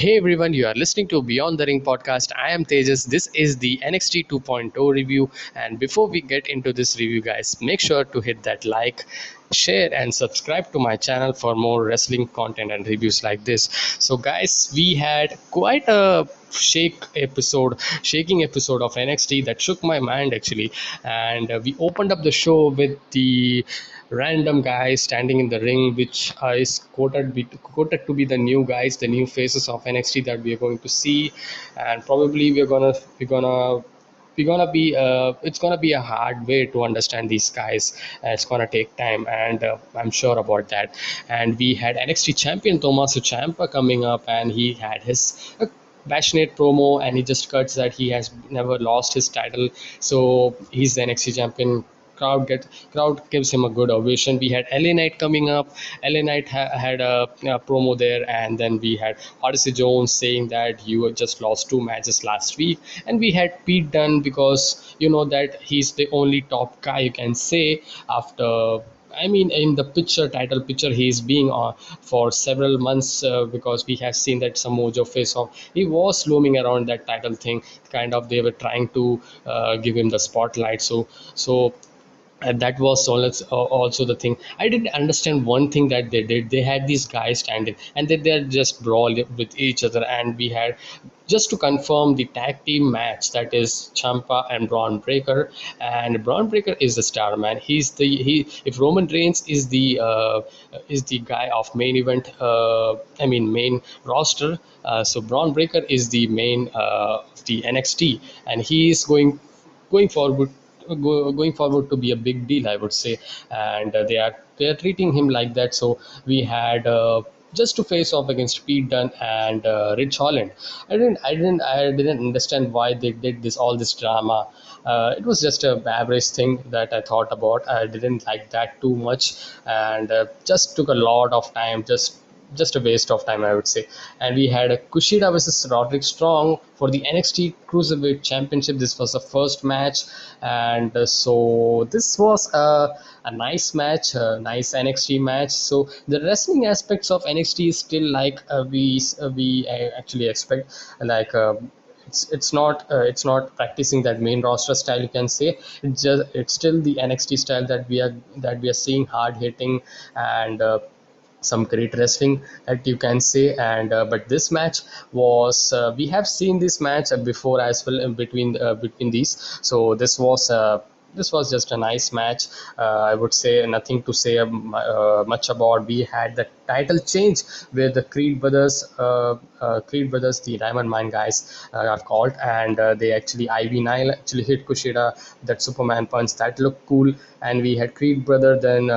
Hey everyone, you are listening to Beyond the Ring podcast. I am Tejas. This is the NXT 2.0 review. And before we get into this review, guys, make sure to hit that like, share, and subscribe to my channel for more wrestling content and reviews like this. So, guys, we had quite a shake episode shaking episode of nxt that shook my mind actually and uh, we opened up the show with the random guys standing in the ring which is quoted, be, quoted to be the new guys the new faces of nxt that we are going to see. And probably we're gonna we're gonna we're gonna be uh, it's gonna be a hard way to understand these guys. It's gonna take time and uh, i'm sure about that. And we had nxt champion tommaso ciampa coming up and he had his uh, passionate promo and he just cuts that he has never lost his title. So he's the nxt champion crowd get crowd gives him a good ovation we had LA Knight coming up LA Knight ha- had a, a, promo there and then we had Odyssey Jones saying that you just lost two matches last week and we had Pete Dunne because you know that he's the only top guy you can say after I mean, in the picture, title picture, he is being on for several months uh, because we have seen that Samoa Joe face off. He was looming around that title thing. Kind of, they were trying to uh, give him the spotlight. So, so and that was also the thing. I didn't understand one thing that they did. They had these guys standing and they, they're just brawl with each other. And we had just to confirm the tag team match that is Ciampa and Bron Breakker. And Bron Breakker is the star man. He's the he if Roman Reigns is the uh, is the guy of main event uh, I mean main roster uh, so Bron breaker is the main uh, the NXT and he is going going forward go, going forward to be a big deal i would say and uh, they are they are treating him like that so we had uh, just to face off against Pete Dunne and uh, Ridge Holland. I didn't, I didn't, I didn't understand why they did this, all this drama. Uh, it was just a average thing that I thought about. I didn't like that too much, and uh, just took a lot of time just just a waste of time, I would say. And we had a Kushida versus Roderick Strong for the NXT Cruiserweight Championship. This was the first match, and uh, so this was a, a nice match, a nice NXT match. So the wrestling aspects of NXT is still like uh, we uh, we uh, actually expect, like. Uh, it's, it's not it's not practicing that main roster style you can say it's just it's still the NXT style that we are that we are seeing hard hitting and some great wrestling that you can say. And uh, but this match was uh, we have seen this match before as well between uh, between these. So this was uh, this was just a nice match. Uh, i would say nothing to say um, uh, much about. We had the title change where the creed brothers creed brothers the diamond mine guys are called. And they actually ivy nile actually hit kushida that superman punch. That looked cool. And we had creed brother then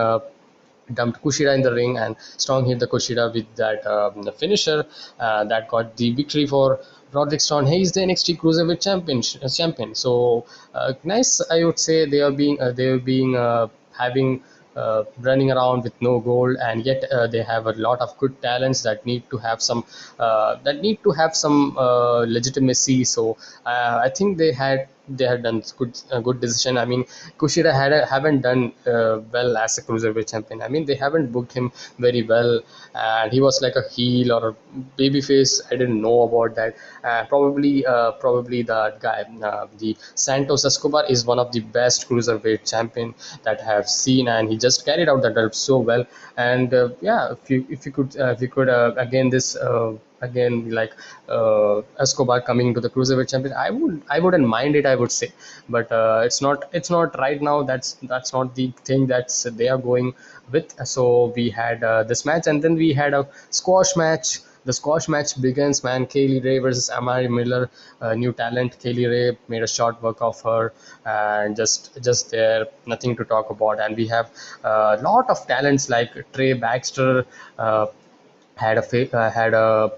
dumped Kushida in the ring and Strong hit the Kushida with that um, finisher uh, that got the victory for Roderick Strong. He is the NXT Cruiserweight champion. Uh, champion. So uh, nice, I would say they are being uh, they are being uh, having. Uh, running around with no gold and yet they have a lot of good talents that need to have some that need to have some legitimacy so i think they had they had done good uh, good decision. I mean, Kushida had a, haven't done uh, well as a cruiserweight champion. I mean, they haven't booked him very well, and he was like a heel or a babyface. I didn't know about that. Uh, probably, uh, probably that guy, uh, the Santos Escobar, is one of the best cruiserweight champion that I have seen, and he just carried out the belt so well. And uh, yeah, if you if you could if you could again this again like uh, Escobar coming to the cruiserweight champion I would I wouldn't mind it I would say. But uh, it's not it's not right now that's that's not the thing that's they are going with. So we had uh, this match and then we had a squash match. The squash match begins man Kay Lee Ray versus Amari Miller. Uh, new talent Kay Lee Ray made a short work of her and just just there nothing to talk about. And we have a lot of talents like Trey Baxter uh, had a uh, had a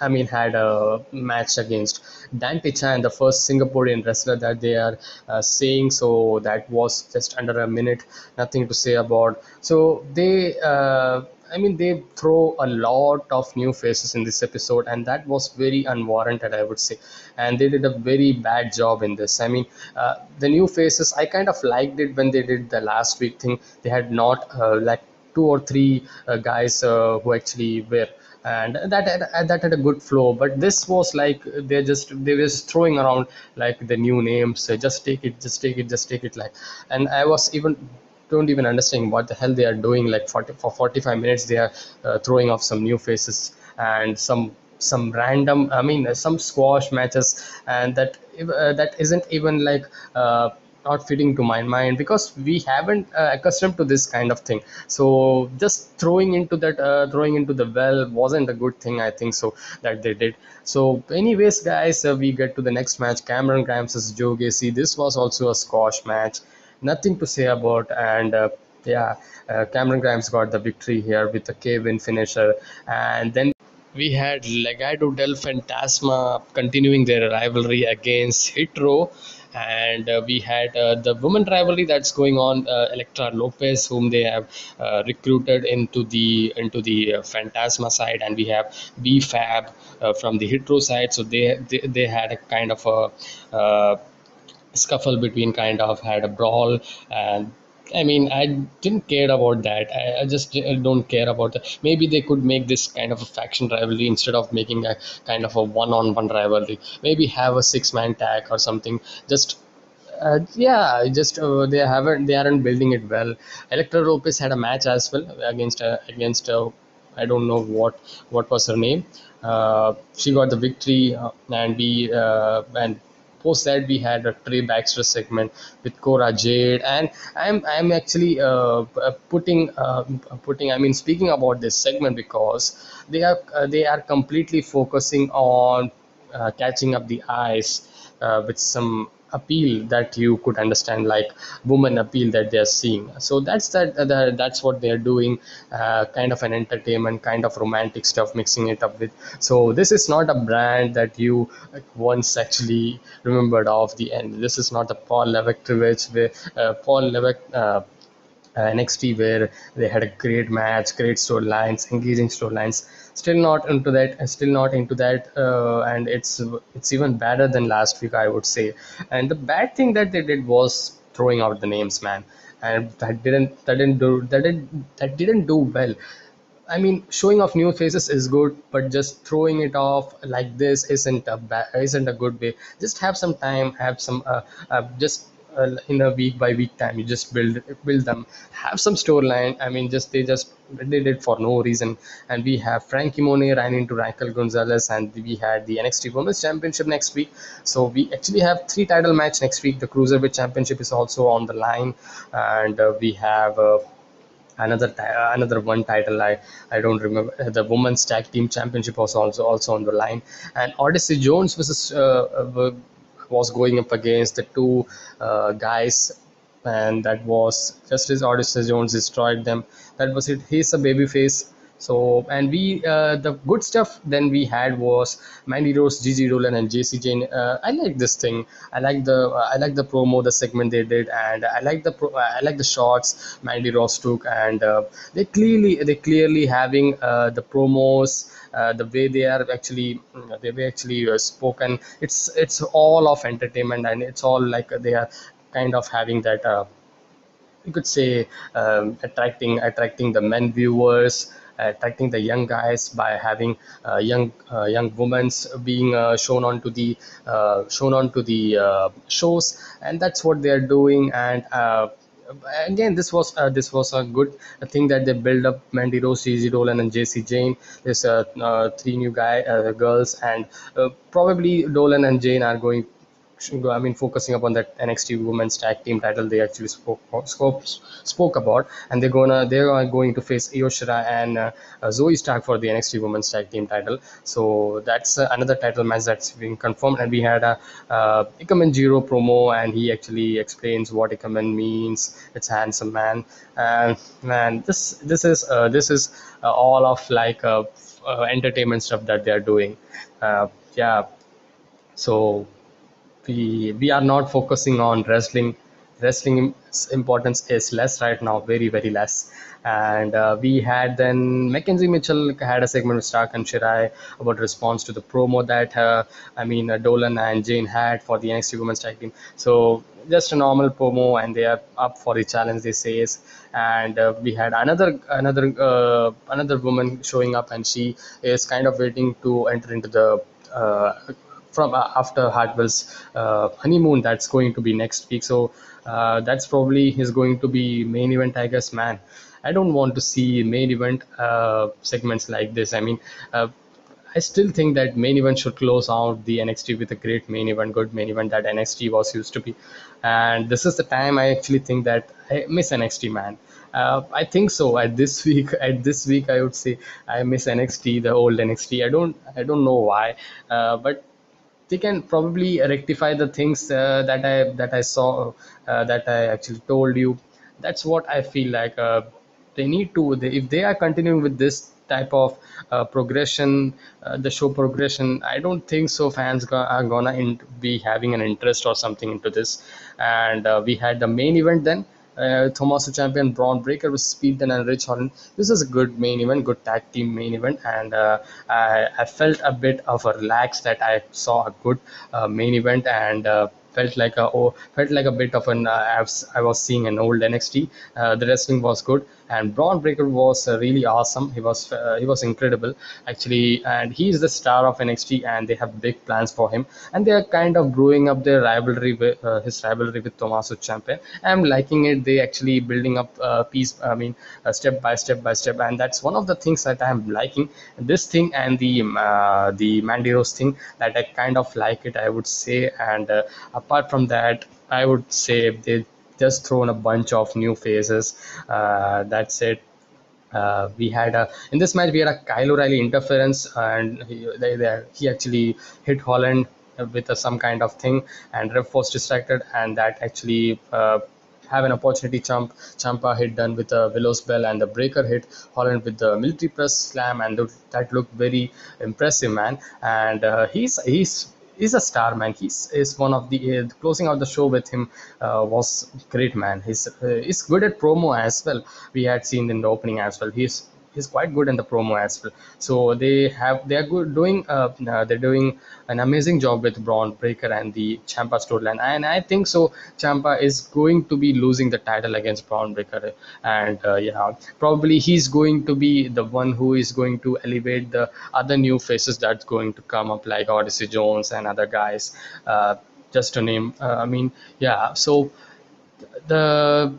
I mean had a match against Dante Chen, the first Singaporean wrestler that they are uh, saying. So that was just under a minute, nothing to say about. So they. Uh, I mean, they throw a lot of new faces in this episode, and that was very unwarranted, I would say. And they did a very bad job in this. I mean, uh, the new faces, I kind of liked it when they did the last week thing. They had not uh, like two or three uh, guys uh, who actually were. And that had, that had a good flow but this was like they're just they were just throwing around like the new names say just take it just take it just take it like. And i was even don't even understand what the hell they are doing like 40, for 45 minutes they are uh, throwing off some new faces and some some random i mean uh, some squash matches and that uh, that isn't even like uh, not fitting to my mind because we haven't uh, accustomed to this kind of thing. So just throwing into that uh, throwing into the well wasn't a good thing i think so that they did. So anyways guys uh, we get to the next match. Cameron grimes versus joe gacy this was also a squash match. Nothing to say about and uh, yeah uh, cameron grimes got the victory here with the a Cave-In finisher. And then we had Legado del Fantasma continuing their rivalry against Hit Row and uh, we had uh, the women rivalry that's going on uh, Elektra Lopez whom they have recruited into the into the Fantasma side. And we have B Fab from the Hit Row side. So they, they they had a kind of a scuffle between kind of had a brawl and I mean, I didn't care about that. I, I just don't care about that. Maybe they could make this kind of a faction rivalry instead of making a kind of a one-on-one rivalry. Maybe have a six-man tag or something. Just uh, yeah, just uh, they haven't they aren't building it well. Elektra Lopez had a match as well against uh, against uh, I don't know what what was her name. Uh, she got the victory uh, and we uh, and post that we had a Trey Baxter segment with Cora Jade, and I'm I'm actually uh, uh, putting uh, putting I mean speaking about this segment because they are uh, they are completely focusing on uh, catching up the eyes uh, with some appeal that you could understand like woman appeal that they are seeing. So that's that, that that's what they are doing uh, kind of an entertainment kind of romantic stuff mixing it up with. So this is not a brand that you once actually remembered of the end. This is not a paul levesque where uh, paul levesque uh, uh, NXT where they had a great match, great storylines, engaging storylines. Still not into that, still not into that, uh, and it's it's even better than last week, I would say. And the bad thing that they did was throwing out the names, man, and that didn't that didn't do that didn't that didn't do well. I mean, showing off new faces is good, but just throwing it off like this isn't a ba- isn't a good way. Just have some time, have some uh, uh, just uh, in a week by week time you just build build them. Have some storyline i mean just they just did it for no reason. And we have franky monet ran into raquel gonzalez and we had the nxt women's championship next week. So we actually have three title match next week. The cruiserweight championship is also on the line. And uh, we have uh, another ti- another one title. I I don't remember. The women's tag team championship was also also on the line. And Odyssey Jones versus uh, uh, was going up against the two uh, guys and that was just Justice Odyssey Jones destroyed them that was it he's a baby face so and we uh, the good stuff then we had was Mandy Rose, Gigi Dolin, and Jacy Jayne. Uh, I like this thing. I like the uh, I like the promo, the segment they did, and I like the pro, I like the shots Mandy Rose took, and uh, they clearly they clearly having uh, the promos. Uh, the way they are actually they were actually uh, spoken it's it's all of entertainment and it's all like they are kind of having that uh, you could say um, attracting attracting the men viewers attracting the young guys by having uh, young uh, young women being uh, shown onto the shown onto the shows. And that's what they are doing and again this was uh, this was a good thing that they build up Mandy Rose, Gigi Dolin, and Jacy Jayne. There's uh, uh, three new guy uh, girls, and uh, probably Dolin and Jayne are going I mean, focusing upon that NXT Women's Tag Team title they actually spoke spoke, spoke about, and they're gonna they're going to face Io Shirai and uh, uh, Zoey Stark for the NXT Women's Tag Team title. So that's uh, another title match that's been confirmed, and we had a uh, Ikemen Jiro promo, and he actually explains what Ikemen means. It's handsome man, and man, this this is uh, this is uh, all of like uh, entertainment stuff that they are doing. Yeah, so we we are not focusing on wrestling wrestling importance is less right now, very very less. And uh, we had then McKenzie Mitchell had a segment with Stark and Shirai about response to the promo that uh, I mean uh, Dolin and Jayne had for the NXT Women's Tag Team. So just a normal promo, and they are up for the challenge. They says, and uh, we had another another uh, another woman showing up, and she is kind of waiting to enter into the uh, from uh, after Hartwell's uh, honeymoon that's going to be next week. So uh, that's probably is going to be main event, I guess. Man, I don't want to see main event segments like this. I mean. I still think that main event should close out the NXT with a great main event, good main event that NXT was used to be. And this is the time I actually think that I miss NXT, man. Uh, I think so. At this week, at this week, I would say I miss NXT, the old NXT. I don't, I don't know why, uh, but they can probably rectify the things uh, that I that I saw uh, that I actually told you. That's what I feel like. Uh, they need to. They, if they are continuing with this type of uh, progression, uh, the show progression, I don't think so. Fans go- are gonna in- be having an interest or something into this. And uh, we had the main event then uh, the Champion, Bron Breakker with Pete Dunne and Ridge Holland. This is a good main event, good tag team main event, and uh, I, I felt a bit of a relax that I saw a good uh, main event and. Uh, felt like a oh, felt like a bit of an uh, I, was, I was seeing an old NXT. Uh, the wrestling was good, and Bron Breakker was uh, really awesome. He was uh, he was incredible actually, and he is the star of NXT, and they have big plans for him, and they are kind of brewing up their rivalry with uh, his rivalry with Tommaso Ciampa. I'm liking it. They actually building up uh, piece. I mean, uh, step by step by step, and that's one of the things that I'm liking. This thing and the uh, the Mandy Rose thing that I kind of like it. I would say, and apart from that, I would say they just thrown a bunch of new faces. Uh, that's it. Uh, we had a in this match we had a Kyle O'Reilly interference and he, they, they, he actually hit Holland with a, some kind of thing and ref was distracted and that actually uh, have an opportunity jump Ciampa hit Dunne with a Willow's Bell and the Breakker hit Holland with the military press slam and that looked very impressive man and uh, he's he's he's a star man. He's is one of the uh, closing out the show with him uh, was great man. He's uh, he's good at promo as well. We had seen in the opening as well. He's he's quite good in the promo as well. So they have they are good doing uh, uh, they're doing an amazing job with Bron Breakker and the Ciampa storyline. And I think so Ciampa is going to be losing the title against Bron Breakker. And uh, yeah probably he's going to be the one who is going to elevate the other new faces that's going to come up like Odyssey Jones and other guys uh, just to name uh, I mean yeah so the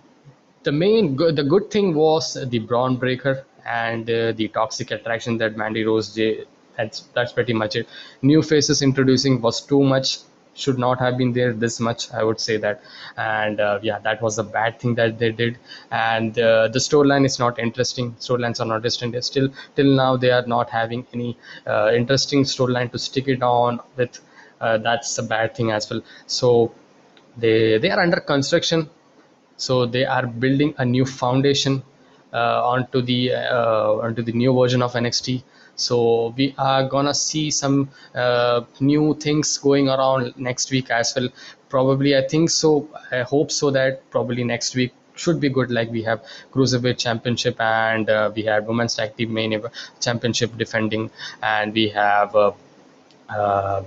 the main good the good thing was the Bron Breakker and uh, the toxic attraction that Mandy Rose J. That's that's pretty much it. New faces introducing was too much. Should not have been there this much. I would say that, and uh, yeah, that was a bad thing that they did. And uh, the storyline is not interesting. Storylines are not interesting. They're still till now they are not having any uh, interesting storyline to stick it on with. Uh, that's a bad thing as well. So they they are under construction so they are building a new foundation onto the uh, onto the new version of NXT. So we are gonna see some uh, new things going around next week as well. Probably, I think so. I hope so that probably next week should be good. Like we have cruiserweight championship and uh, we have women's tag team main championship defending, and we have. Uh, uh,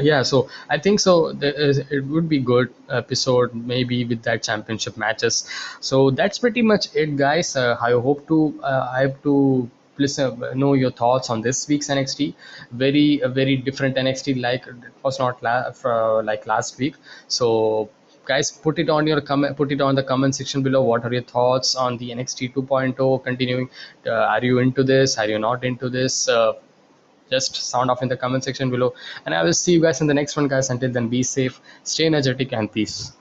yeah so i think so it would be good episode maybe with that championship matches. So that's pretty much it guys. Uh, i hope to uh, i have to listen know your thoughts on this week's nxt very very different nxt like it was not la- for, like last week. So guys put it on your comment put it on the comment section below. What are your thoughts on the nxt 2.0 continuing? Uh, are you into this? Are you not into this? Uh, just sound off in the comment section below. And i will see you guys in the next one guys. Until then be safe stay energetic and peace